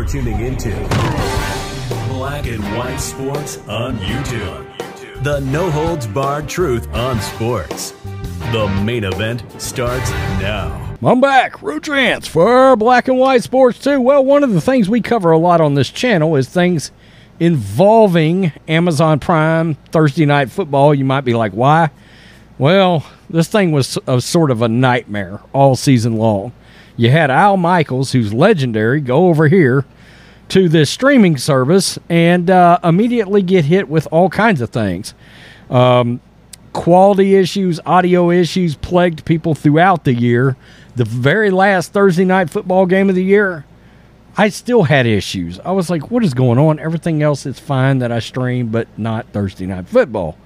You're tuning into Black and White Sports on YouTube. The no holds barred truth on sports. The main event starts now. I'm back, Trance for Black and White Sports too. Well, one of the things we cover a lot on this channel is things involving Amazon Prime Thursday Night Football. You might be like, why? Well, this thing was a sort of a nightmare all season long you had Al Michaels, who's legendary, go over here to this streaming service and uh, immediately get hit with all kinds of things. Um, quality issues, audio issues plagued people throughout the year. The very last Thursday night football game of the year, I still had issues. I was like, what is going on? Everything else is fine that I stream, but not Thursday night football.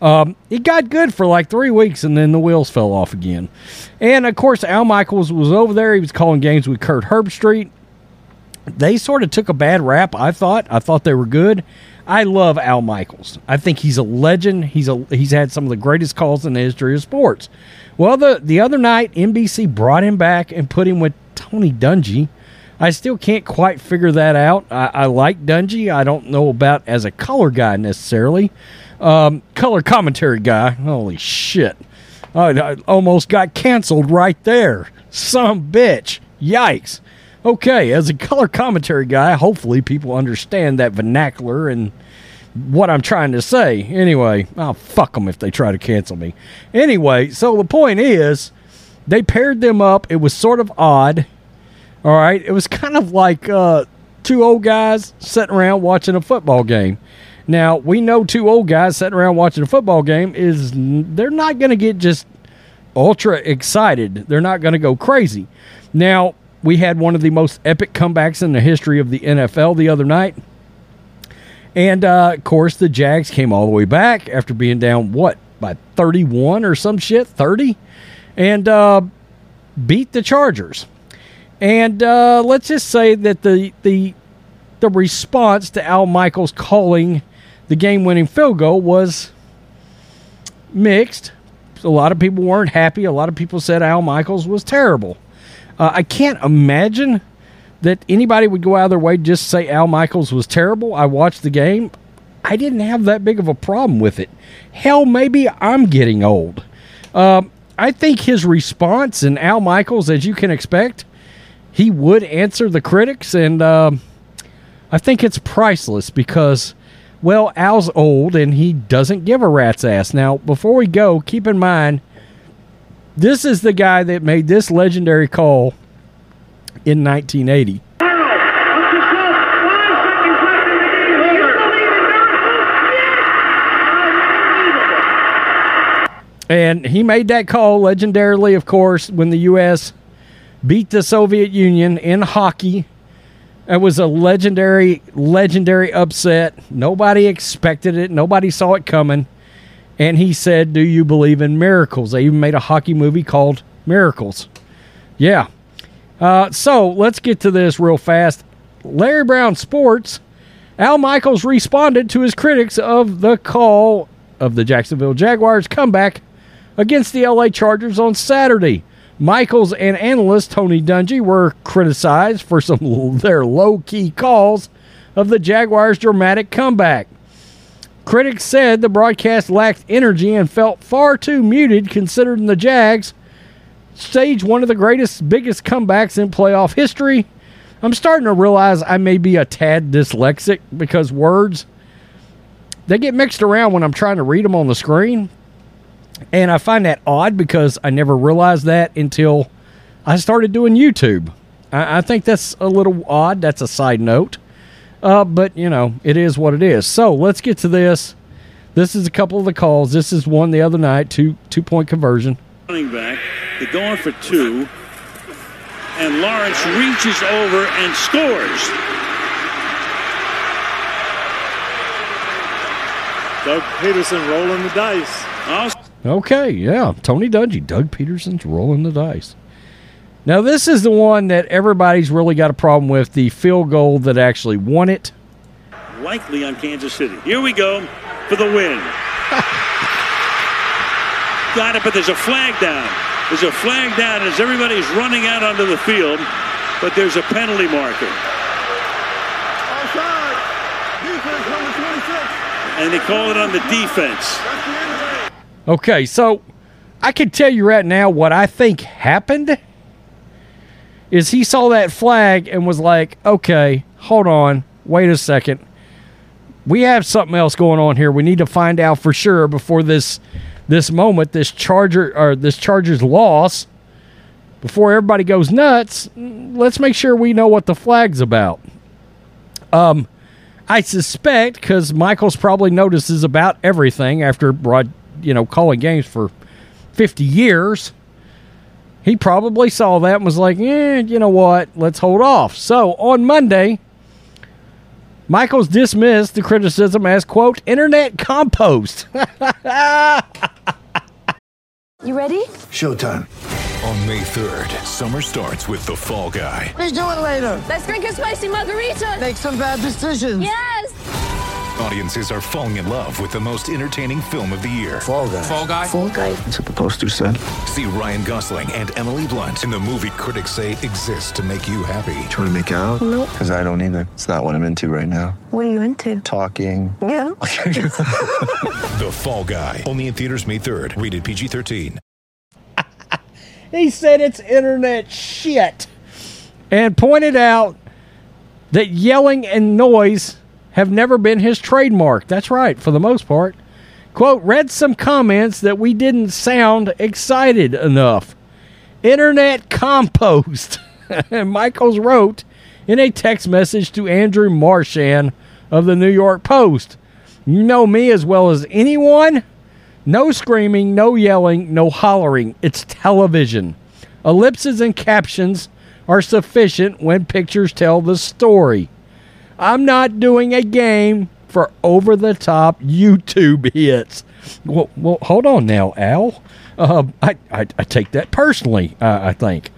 Um, it got good for like three weeks, and then the wheels fell off again. And of course, Al Michaels was over there. He was calling games with Kirk Herbstreit. They sort of took a bad rap. I thought. I thought they were good. I love Al Michaels. I think he's a legend. He's a he's had some of the greatest calls in the history of sports. Well, the the other night, NBC brought him back and put him with Tony Dungy. I still can't quite figure that out. I, I like Dungy. I don't know about as a color guy necessarily. Um, color commentary guy. Holy shit. I, I almost got canceled right there. Some bitch. Yikes. Okay, as a color commentary guy, hopefully people understand that vernacular and what I'm trying to say. Anyway, I'll fuck them if they try to cancel me. Anyway, so the point is, they paired them up. It was sort of odd. All right, it was kind of like uh, two old guys sitting around watching a football game. Now we know two old guys sitting around watching a football game is they're not going to get just ultra excited. They're not going to go crazy. Now we had one of the most epic comebacks in the history of the NFL the other night. And uh, of course, the Jags came all the way back after being down, what, by 31 or some shit, 30, and uh, beat the Chargers. And uh, let's just say that the, the, the response to Al Michaels calling the game winning field goal was mixed. A lot of people weren't happy. A lot of people said Al Michaels was terrible. Uh, I can't imagine that anybody would go out of their way just say Al Michaels was terrible. I watched the game. I didn't have that big of a problem with it. Hell, maybe I'm getting old. Uh, I think his response and Al Michaels, as you can expect, he would answer the critics, and uh, I think it's priceless because well, Al's old and he doesn't give a rat's ass. Now, before we go, keep in mind this is the guy that made this legendary call in 1980. And he made that call legendarily, of course, when the U.S. beat the Soviet Union in hockey it was a legendary, legendary upset. Nobody expected it. Nobody saw it coming. And he said, Do you believe in miracles? They even made a hockey movie called Miracles. Yeah. Uh, so let's get to this real fast. Larry Brown Sports. Al Michaels responded to his critics of the call of the Jacksonville Jaguars comeback against the LA Chargers on Saturday. Michaels and analyst Tony Dungy were criticized for some their low key calls of the Jaguars' dramatic comeback. Critics said the broadcast lacked energy and felt far too muted considering the Jags staged one of the greatest, biggest comebacks in playoff history. I'm starting to realize I may be a tad dyslexic because words they get mixed around when I'm trying to read them on the screen. And I find that odd because I never realized that until I started doing YouTube. I, I think that's a little odd. That's a side note. Uh, but, you know, it is what it is. So let's get to this. This is a couple of the calls. This is one the other night, two two point conversion. Running back, they're going for two, and Lawrence reaches over and scores. Doug Pederson rolling the dice. Awesome. Okay, yeah. Tony Dungy, Doug Pederson's rolling the dice. Now, this is the one that everybody's really got a problem with the field goal that actually won it. Likely on Kansas City. Here we go for the win. got it, but there's a flag down. There's a flag down as everybody's running out onto the field, but there's a penalty marker. and they call it on the defense. Okay, so I can tell you right now what I think happened is he saw that flag and was like, okay, hold on, wait a second. We have something else going on here. We need to find out for sure before this this moment, this Charger or this Chargers loss, before everybody goes nuts. Let's make sure we know what the flag's about. Um, I suspect because Michaels probably notices about everything after broad, you know, calling games for 50 years. He probably saw that and was like, eh, you know what? Let's hold off. So on Monday, Michaels dismissed the criticism as, quote, internet compost. you ready? Showtime. On May 3rd, summer starts with The Fall Guy. Let's do it later. Let's drink a spicy margarita. Make some bad decisions. Yes. Audiences are falling in love with the most entertaining film of the year. Fall Guy. Fall Guy. Fall Guy. That's what the poster said. See Ryan Gosling and Emily Blunt in the movie critics say exists to make you happy. Trying to make it out? Nope. Because I don't either. It's not what I'm into right now. What are you into? Talking. Yeah. the Fall Guy. Only in theaters May 3rd. Rated PG-13. He said it's internet shit and pointed out that yelling and noise have never been his trademark. That's right, for the most part. Quote, read some comments that we didn't sound excited enough. Internet compost. Michaels wrote in a text message to Andrew Marchand of the New York Post. You know me as well as anyone. No screaming, no yelling, no hollering. It's television. Ellipses and captions are sufficient when pictures tell the story. I'm not doing a game for over the top YouTube hits. Well, well, hold on now, Al. Uh, I, I, I, take that personally, uh, I think.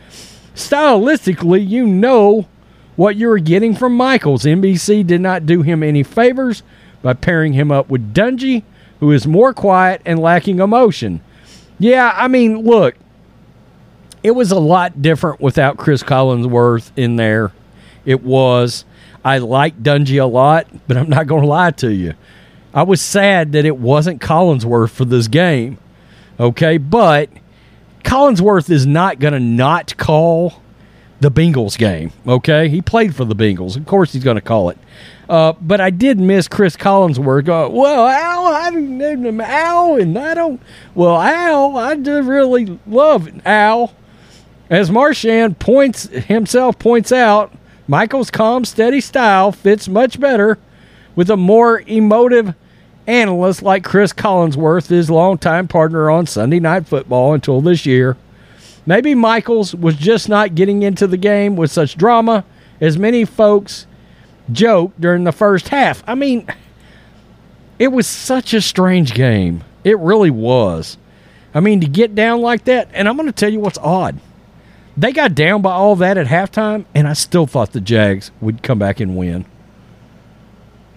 Stylistically, you know what you were getting from Michaels. NBC did not do him any favors by pairing him up with Dungy who is more quiet and lacking emotion. Yeah, I mean, look, it was a lot different without Chris Collinsworth in there. It was. I like Dungy a lot, but I'm not going to lie to you. I was sad that it wasn't Collinsworth for this game. Okay, but Collinsworth is not going to not call the Bengals game. Okay, he played for the Bengals. Of course, he's going to call it. Uh, but I did miss Chris Collinsworth. Uh, well, Al, I don't him Al, and I don't. Well, Al, I do really love Al. As Marchand points himself points out, Michael's calm, steady style fits much better with a more emotive analyst like Chris Collinsworth, his longtime partner on Sunday Night Football until this year. Maybe Michaels was just not getting into the game with such drama as many folks joke during the first half. I mean, it was such a strange game. It really was. I mean, to get down like that, and I'm going to tell you what's odd. They got down by all that at halftime, and I still thought the Jags would come back and win.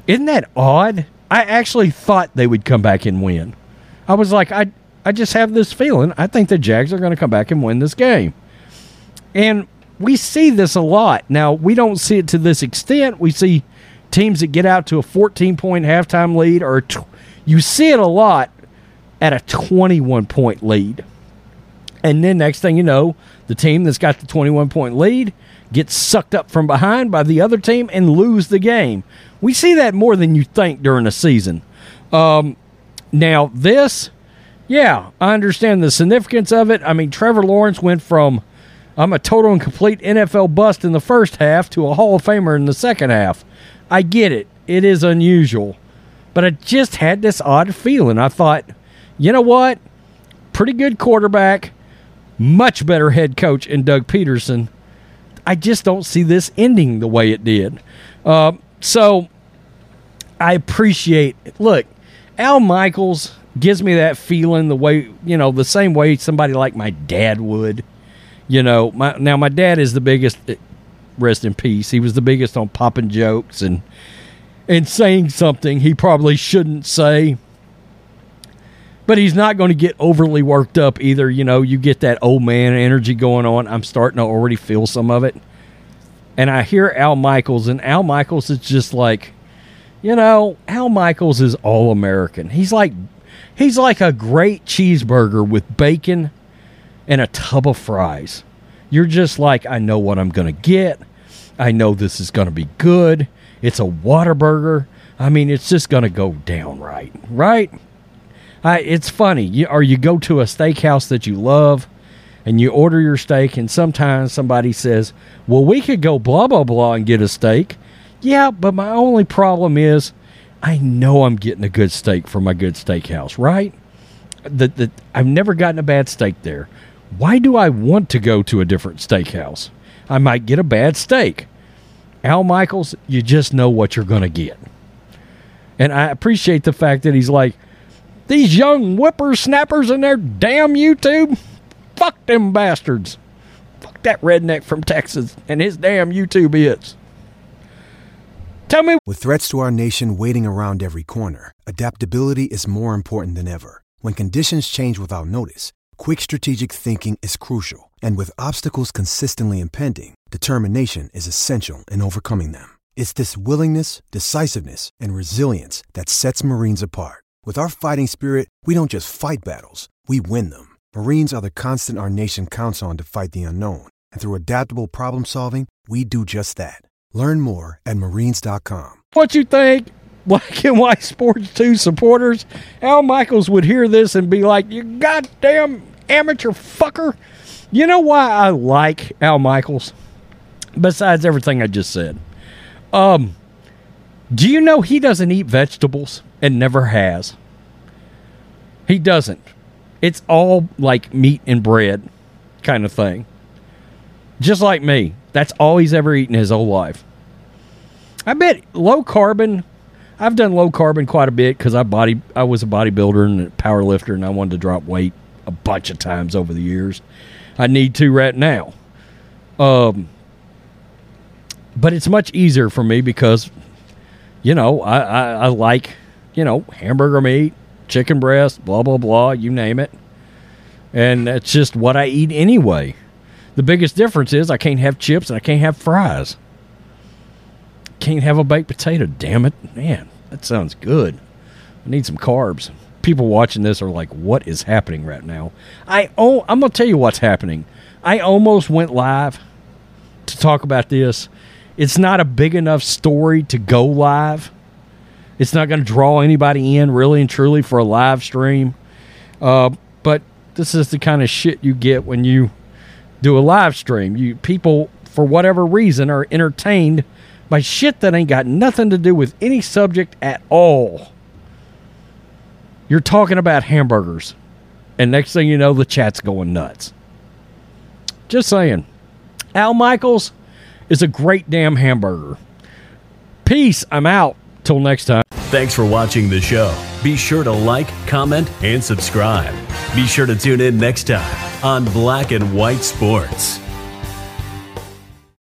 Isn't that odd? I actually thought they would come back and win. I was like, I, I just have this feeling. I think the Jags are going to come back and win this game. And we see this a lot. Now, we don't see it to this extent. We see teams that get out to a 14 point halftime lead, or tw- you see it a lot at a 21 point lead. And then next thing you know, the team that's got the 21 point lead gets sucked up from behind by the other team and lose the game. We see that more than you think during a season. Um, now, this, yeah, I understand the significance of it. I mean, Trevor Lawrence went from I'm a total and complete NFL bust in the first half to a Hall of Famer in the second half. I get it. It is unusual. But I just had this odd feeling. I thought, you know what? Pretty good quarterback, much better head coach in Doug Pederson. I just don't see this ending the way it did. Uh, so I appreciate. Look, Al Michaels gives me that feeling the way, you know, the same way somebody like my dad would. You know, my now my dad is the biggest rest in peace. He was the biggest on popping jokes and and saying something he probably shouldn't say. But he's not going to get overly worked up either. You know, you get that old man energy going on. I'm starting to already feel some of it. And I hear Al Michaels, and Al Michaels is just like, you know, Al Michaels is all American. He's like he's like a great cheeseburger with bacon and a tub of fries. You're just like, I know what I'm going to get. I know this is going to be good. It's a Whataburger. I mean, it's just going to go down right, right? I, it's funny. You, or you go to a steakhouse that you love and you order your steak, and sometimes somebody says, Well, we could go blah, blah, blah and get a steak. Yeah, but my only problem is I know I'm getting a good steak from my good steakhouse, right? The, the, I've never gotten a bad steak there. Why do I want to go to a different steakhouse? I might get a bad steak. Al Michaels, you just know what you're going to get. And I appreciate the fact that he's like, these young whippersnappers and their damn YouTube, fuck them bastards. Fuck that redneck from Texas and his damn YouTube hits. Tell me. With threats to our nation waiting around every corner, adaptability is more important than ever. When conditions change without notice, quick strategic thinking is crucial. And with obstacles consistently impending, determination is essential in overcoming them. It's this willingness, decisiveness, and resilience that sets Marines apart. With our fighting spirit, we don't just fight battles, we win them. Marines are the constant our nation counts on to fight the unknown. And through adaptable problem solving, we do just that. Learn more at marines.com. What you think? Black and White Sports 2 supporters, Al Michaels would hear this and be like, You goddamn amateur fucker. You know why I like Al Michaels? Besides everything I just said. Um, do you know he doesn't eat vegetables and never has? He doesn't. It's all like meat and bread kind of thing. Just like me. That's all he's ever eaten his whole life. I bet low carbon. I've done low carbon quite a bit because I body I was a bodybuilder and a power lifter, and I wanted to drop weight a bunch of times over the years. I need to right now. Um, but it's much easier for me because, you know, I, I, I like, you know, hamburger meat, chicken breast, blah blah blah, you name it, and that's just what I eat anyway. The biggest difference is I can't have chips and I can't have fries. Can't have a baked potato, damn it. Man, that sounds good. I need some carbs. People watching this are like, what is happening right now? I oh I'm gonna tell you what's happening. I almost went live to talk about this. It's not a big enough story to go live. It's not going to draw anybody in really and truly for a live stream. Uh, but this is the kind of shit you get when you do a live stream. You people, for whatever reason, are entertained by shit that ain't got nothing to do with any subject at all. You're talking about hamburgers, and next thing you know, the chat's going nuts. Just saying. Al Michaels is a great damn hamburger. Peace. I'm out. Till next time. Thanks for watching the show. Be sure to like, comment, and subscribe. Be sure to tune in next time on Black and White Sports.